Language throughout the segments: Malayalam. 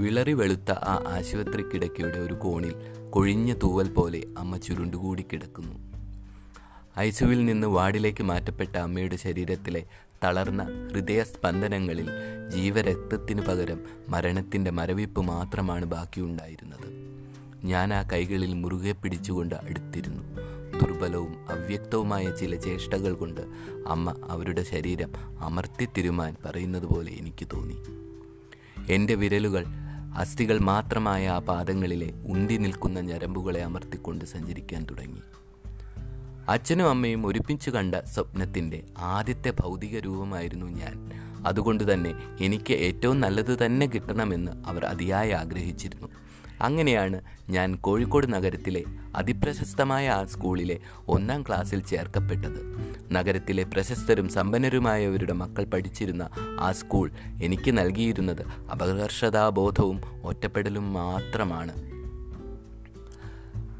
വിളറി വെളുത്ത ആ ആശുപത്രി കിടക്കയുടെ ഒരു കോണിൽ കൊഴിഞ്ഞ തൂവൽ പോലെ അമ്മ ചുരുണ്ടുകൂടി കിടക്കുന്നു. ഐസുവിൽ നിന്ന് വാർഡിലേക്ക് മാറ്റപ്പെട്ട അമ്മയുടെ ശരീരത്തിലെ തളർന്ന ഹൃദയസ്പന്ദനങ്ങളിൽ ജീവരക്തത്തിനു പകരം മരണത്തിന്റെ മരവിപ്പ് മാത്രമാണ് ബാക്കിയുണ്ടായിരുന്നത്. ഞാൻ ആ കൈകളിൽ മുറുകെ പിടിച്ചുകൊണ്ട് അടുത്തിരുന്നു. ദുർബലവും അവ്യക്തവുമായ ചില ചേഷ്ടകൾ കൊണ്ട് അമ്മ അവരുടെ ശരീരം അമർത്തി തിരുമാൻ പറയുന്നത് പോലെ എനിക്ക് തോന്നി. എന്റെ വിരലുകൾ അസ്ഥികൾ മാത്രമായ ആ പാദങ്ങളിലെ ഉണ്ടി നിൽക്കുന്ന ഞരമ്പുകളെ അമർത്തിക്കൊണ്ട് സഞ്ചരിക്കാൻ തുടങ്ങി. അച്ഛനും അമ്മയും ഒരുമിച്ച് കണ്ട സ്വപ്നത്തിന്റെ ആദ്യത്തെ ഭൗതിക രൂപമായിരുന്നു ഞാൻ. അതുകൊണ്ട് തന്നെ എനിക്ക് ഏറ്റവും നല്ലത് തന്നെ കിട്ടണമെന്ന് അവർ അതിയായി ആഗ്രഹിച്ചിരുന്നു. അങ്ങനെയാണ് ഞാൻ കോഴിക്കോട് നഗരത്തിലെ അതിപ്രശസ്തമായ ആ സ്കൂളിലെ ഒന്നാം ക്ലാസ്സിൽ ചേർക്കപ്പെട്ടത്. നഗരത്തിലെ പ്രശസ്തരും സമ്പന്നരുമായവരുടെ മക്കൾ പഠിച്ചിരുന്ന ആ സ്കൂൾ എനിക്ക് നൽകിയിരുന്നത് അപകർഷതാബോധവും ഒറ്റപ്പെടലും മാത്രമാണ്.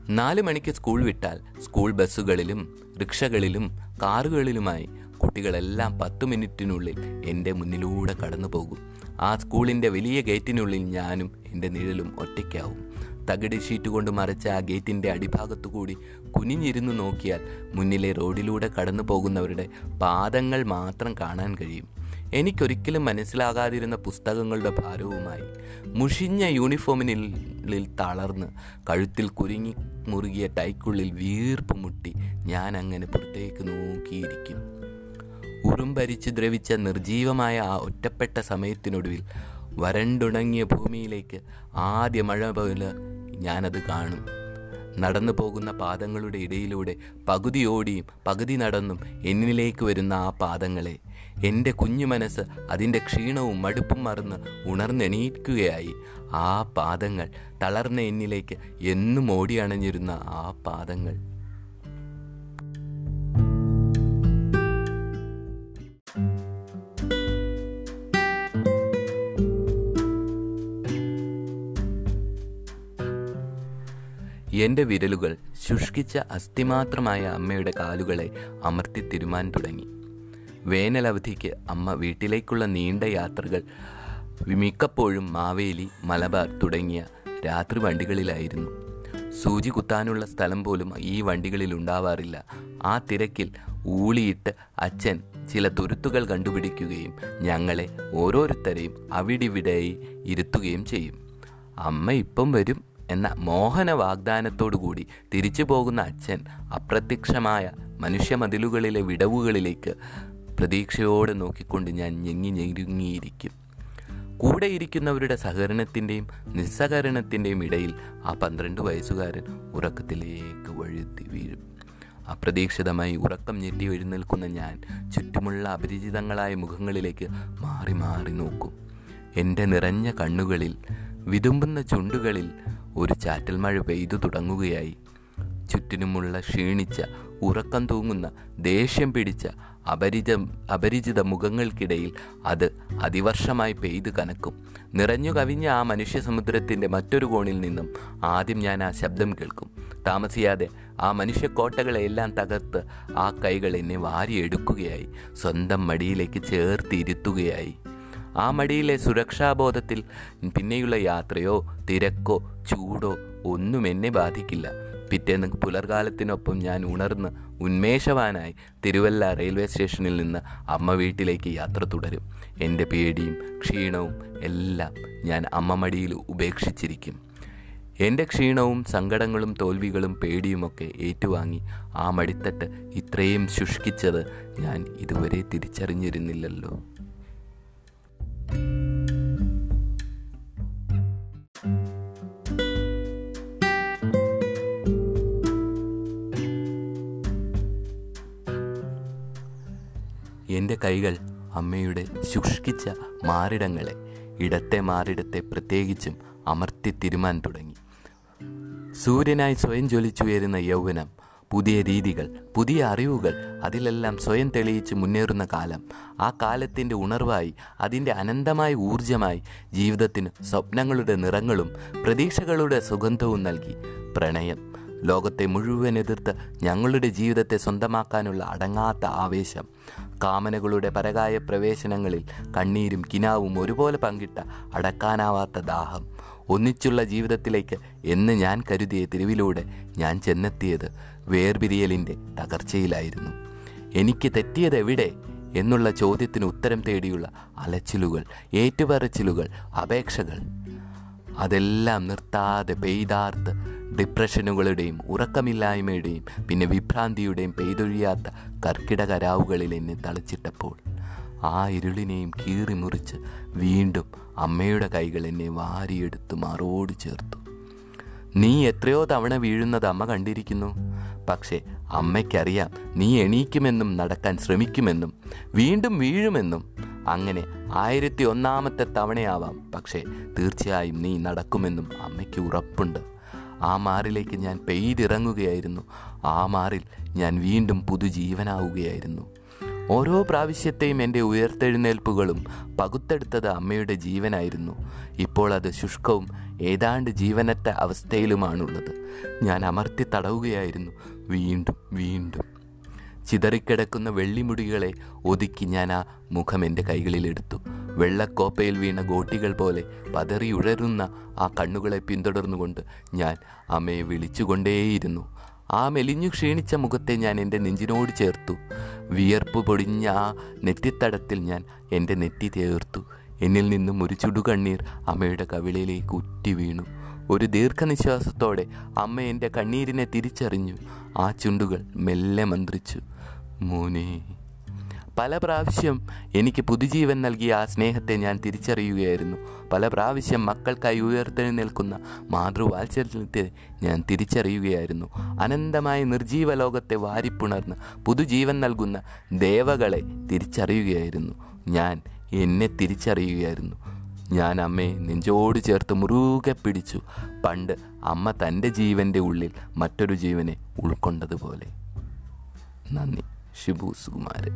നാല് മണിക്ക് സ്കൂൾ വിട്ടാൽ സ്കൂൾ ബസ്സുകളിലും റിക്ഷകളിലും കാറുകളിലുമായി കുട്ടികളെല്ലാം പത്ത് മിനിറ്റിനുള്ളിൽ എന്റെ മുന്നിലൂടെ കടന്നു പോകും. ആ സ്കൂളിന്റെ വലിയ ഗേറ്റിനുള്ളിൽ ഞാനും എന്റെ നിഴലും ഒറ്റയ്ക്കാവും. തകിട് ഷീറ്റ് കൊണ്ട് മറച്ച ആ ഗേറ്റിന്റെ അടിഭാഗത്തുകൂടി കുനിഞ്ഞിരുന്നു നോക്കിയാൽ മുന്നിലെ റോഡിലൂടെ കടന്നു പോകുന്നവരുടെ പാദങ്ങൾ മാത്രം കാണാൻ കഴിയും. എനിക്കൊരിക്കലും മനസ്സിലാകാതിരുന്ന പുസ്തകങ്ങളുടെ ഭാരവുമായി. മുഷിഞ്ഞ യൂണിഫോമിനുള്ളിൽ തളർന്ന് കഴുത്തിൽ കുരുങ്ങി മുറുകിയ ടൈക്കുള്ളിൽ വീർപ്പ് മുട്ടി ഞാൻ അങ്ങനെ പുറത്തേക്ക് നോക്കിയിരിക്കും. ഉറുമ്പരിച്ച് ദ്രവിച്ച നിർജീവമായ ആ ഒറ്റപ്പെട്ട സമയത്തിനൊടുവിൽ വരണ്ടുണങ്ങിയ ഭൂമിയിലേക്ക് ആദ്യ മഴ പോലെ ഞാനത് കാണും. നടന്നു പോകുന്ന പാദങ്ങളുടെ ഇടയിലൂടെ പകുതി ഓടിയും പകുതി നടന്നും എന്നിലേക്ക് വരുന്ന ആ പാദങ്ങളെ എന്റെ കുഞ്ഞു മനസ്സ് അതിന്റെ ക്ഷീണവും മടുപ്പും മറന്ന് ഉണർന്നെണീക്കുകയായി. ആ പാദങ്ങൾ തളർന്ന എന്നിലേക്ക് എന്നും ഓടിയണഞ്ഞിരുന്ന ആ പാദങ്ങൾ. എന്റെ വിരലുകൾ ശുഷ്കിച്ച അസ്ഥിമാത്രമായ അമ്മയുടെ കാലുകളെ അമർത്തി തിരുമാൻ തുടങ്ങി. വേനലവധിക്ക് അമ്മ വീട്ടിലേക്കുള്ള നീണ്ട യാത്രകൾ മിക്കപ്പോഴും മാവേലി മലബാർ തുടങ്ങിയ രാത്രി വണ്ടികളിലായിരുന്നു. സൂചി കുത്താനുള്ള സ്ഥലം പോലും ഈ വണ്ടികളിൽ ഉണ്ടാവാറില്ല. ആ തിരക്കിൽ ഊളിയിട്ട് അച്ഛൻ ചില തുരുത്തുകൾ കണ്ടുപിടിക്കുകയും ഞങ്ങളെ ഓരോരുത്തരെയും അവിടിവിടെയായി ഇരുത്തുകയും ചെയ്യും. അമ്മ ഇപ്പം വരും. എന്ന മോഹന വാഗ്ദാനത്തോടുകൂടി തിരിച്ചു പോകുന്ന അച്ഛൻ അപ്രത്യക്ഷമായ മനുഷ്യമതിലുകളിലെ വിടവുകളിലേക്ക് പ്രതീക്ഷയോടെ നോക്കിക്കൊണ്ട് ഞാൻ ഞെങ്ങി ഞെരുങ്ങിയിരിക്കും. കൂടെ ഇരിക്കുന്നവരുടെ സഹകരണത്തിന്റെയും നിസ്സഹകരണത്തിന്റെയും ഇടയിൽ ആ പന്ത്രണ്ട് വയസ്സുകാരൻ ഉറക്കത്തിലേക്ക് വഴുത്തി വീഴും. അപ്രതീക്ഷിതമായി ഉറക്കം ഞെട്ടി എഴുന്നേൽക്കുന്ന ഞാൻ ചുറ്റുമുള്ള അപരിചിതങ്ങളായ മുഖങ്ങളിലേക്ക് മാറി മാറി നോക്കും. എന്റെ നിറഞ്ഞ കണ്ണുകളിൽ വിതുമ്പുന്ന ചുണ്ടുകളിൽ ഒരു ചാറ്റൽ മഴ പെയ്തു തുടങ്ങുകയായി. ചുറ്റിനുമുള്ള ക്ഷീണിച്ച ഉറക്കം തൂങ്ങുന്ന ദേഷ്യം പിടിച്ച അപരിച അപരിചിത മുഖങ്ങൾക്കിടയിൽ അത് അതിവർഷമായി പെയ്തു കനക്കും. നിറഞ്ഞു കവിഞ്ഞ ആ മനുഷ്യ സമുദ്രത്തിന്റെ മറ്റൊരു കോണിൽ നിന്നും ആദ്യം ഞാൻ ആ ശബ്ദം കേൾക്കും. താമസിയാതെ ആ മനുഷ്യക്കോട്ടകളെല്ലാം തകർത്ത് ആ കൈകൾ എന്നെ വാരിയെടുക്കുകയായി. സ്വന്തം മടിയിലേക്ക് ചേർത്തിരുത്തുകയായി. ആ മടിയിലെ സുരക്ഷാബോധത്തിൽ പിന്നെയുള്ള യാത്രയോ തിരക്കോ ചൂടോ ഒന്നും എന്നെ ബാധിക്കില്ല. പിറ്റേന്ന് പുലർകാലത്തിനൊപ്പം ഞാൻ ഉണർന്ന് ഉന്മേഷവാനായി തിരുവല്ല റെയിൽവേ സ്റ്റേഷനിൽ നിന്ന് അമ്മ വീട്ടിലേക്ക് യാത്ര തുടരും. എന്റെ പേടിയും ക്ഷീണവും എല്ലാം ഞാൻ അമ്മമടിയിൽ ഉപേക്ഷിച്ചിരിക്കും. എന്റെ ക്ഷീണവും സങ്കടങ്ങളും തോൽവികളും പേടിയുമൊക്കെ ഏറ്റുവാങ്ങി ആ മടിത്തട്ട് ഇത്രയും ശുഷ്കിച്ചത് ഞാൻ ഇതുവരെ തിരിച്ചറിഞ്ഞിരുന്നില്ലല്ലോ. കൈകൾ അമ്മയുടെ ശുഷ്കിച്ച മാറിടങ്ങളെ ഇടത്തെ മാറിടത്തെ പ്രത്യേകിച്ചും അമർത്തി തിരുമാൻ തുടങ്ങി. സൂര്യനായി സ്വയം ജ്വലിച്ചുയരുന്ന യൗവനം പുതിയ രീതികൾ പുതിയ അറിവുകൾ അതിലെല്ലാം സ്വയം തെളിയിച്ച് മുന്നേറുന്ന കാലം ആ കാലത്തിന്റെ ഉണർവായി അതിന്റെ അനന്തമായ ഊർജമായി ജീവിതത്തിന് സ്വപ്നങ്ങളുടെ നിറങ്ങളും പ്രതീക്ഷകളുടെ സുഗന്ധവും നൽകി. പ്രണയം. ലോകത്തെ മുഴുവൻ എതിർത്ത് ഞങ്ങളുടെ ജീവിതത്തെ സ്വന്തമാക്കാനുള്ള അടങ്ങാത്ത ആവേശം. കാമനകളുടെ പരകായ പ്രവേശനങ്ങളിൽ കണ്ണീരും കിനാവും ഒരുപോലെ പങ്കിട്ട അടക്കാനാവാത്ത ദാഹം. ഒന്നിച്ചുള്ള ജീവിതത്തിലേക്ക് എന്ന് ഞാൻ കരുതിയ തിരുവിലൂടെ ഞാൻ ചെന്നെത്തിയത് വേർപിരിയലിന്റെ തകർച്ചയിലായിരുന്നു. എനിക്ക് തെറ്റിയത് എവിടെ? എന്നുള്ള ചോദ്യത്തിന് ഉത്തരം തേടിയുള്ള അലച്ചിലുകൾ ഏറ്റുപറച്ചിലുകൾ അപേക്ഷകൾ. അതെല്ലാം നിർത്താതെ പെയ്താർത്ത് ഡിപ്രഷനുകളുടെയും ഉറക്കമില്ലായ്മയുടെയും പിന്നെ വിഭ്രാന്തിയുടെയും പെയ്തൊഴിയാത്ത കർക്കിടകരാവുകളിൽ എന്നെ തളിച്ചിട്ടപ്പോൾ ആ ഇരുളിനെയും കീറി മുറിച്ച് വീണ്ടും അമ്മയുടെ കൈകൾ എന്നെ വാരിയെടുത്ത് മാറോട് ചേർത്തു. നീ എത്രയോ തവണ വീഴുന്നത് അമ്മ കണ്ടിരിക്കുന്നു. പക്ഷേ അമ്മയ്ക്കറിയാം നീ എണീക്കുമെന്നും നടക്കാൻ ശ്രമിക്കുമെന്നും വീണ്ടും വീഴുമെന്നും. അങ്ങനെ ആയിരത്തി ഒന്നാമത്തെ തവണയാവാം. പക്ഷേ തീർച്ചയായും നീ നടക്കുമെന്നും അമ്മയ്ക്ക് ഉറപ്പുണ്ട്. ആ മാറിലേക്ക് ഞാൻ പെയ്തിറങ്ങുകയായിരുന്നു. ആ മാറിൽ ഞാൻ വീണ്ടും പുതുജീവനാവുകയായിരുന്നു. ഓരോ പ്രാവശ്യത്തെയും എന്റെ ഉയർത്തെഴുന്നേൽപ്പുകളും പകുത്തെടുത്തത് അമ്മയുടെ ജീവനായിരുന്നു. ഇപ്പോൾ അത് ശുഷ്കവും ഏതാണ്ട് ജീവനറ്റ അവസ്ഥയിലുമാണുള്ളത്. ഞാൻ അമർത്തി തടവുകയായിരുന്നു. വീണ്ടും വീണ്ടും. ചിതറിക്കിടക്കുന്ന വെള്ളിമുടികളെ ഒതുക്കി ഞാൻ ആ മുഖം എന്റെ കൈകളിലെടുത്തു വെള്ളക്കോപ്പയിൽ വീണ ഗോട്ടികൾ പോലെ പതറിയുഴരുന്ന ആ കണ്ണുകളെ പിന്തുടർന്നുകൊണ്ട് ഞാൻ അമ്മയെ വിളിച്ചുകൊണ്ടേയിരുന്നു. ആ മെലിഞ്ഞു ക്ഷീണിച്ച മുഖത്തെ ഞാൻ എന്റെ നെഞ്ചിനോട് ചേർത്തു. വിയർപ്പ് പൊടിഞ്ഞ ആ നെറ്റിത്തടത്തിൽ ഞാൻ എന്റെ നെറ്റി ചേർത്തു എന്നിൽ നിന്നും ഒരു ചുടുകണ്ണീർ അമ്മയുടെ കവിളിലേക്ക് ഉറ്റി വീണു. ഒരു ദീർഘനിശ്വാസത്തോടെ അമ്മ എന്റെ കണ്ണീരിനെ തിരിച്ചറിഞ്ഞു. ആ ചുണ്ടുകൾ മെല്ലെ മന്ത്രിച്ചു. മോനെ പല പ്രാവശ്യം എനിക്ക് പുതുജീവൻ നൽകിയ ആ സ്നേഹത്തെ ഞാൻ തിരിച്ചറിയുകയായിരുന്നു. പല പ്രാവശ്യം മക്കൾക്കായി ഉയർത്തെഴുന്നേൽക്കുന്ന മാതൃവാത്സല്യത്തെ ഞാൻ തിരിച്ചറിയുകയായിരുന്നു. അനന്തമായ നിർജീവ ലോകത്തെ വാരിപ്പുണർന്ന് പുതുജീവൻ നൽകുന്ന ദേവകളെ തിരിച്ചറിയുകയായിരുന്നു. ഞാൻ എന്നെ തിരിച്ചറിയുകയായിരുന്നു. ഞാൻ അമ്മയെ നെഞ്ചോട് ചേർത്ത് മുറുകെ പിടിച്ചു. പണ്ട് അമ്മ തന്റെ ജീവന്റെ ഉള്ളിൽ മറ്റൊരു ജീവനെ ഉൾക്കൊണ്ടതുപോലെ. നന്ദി ഷിബു സുകുമാരൻ.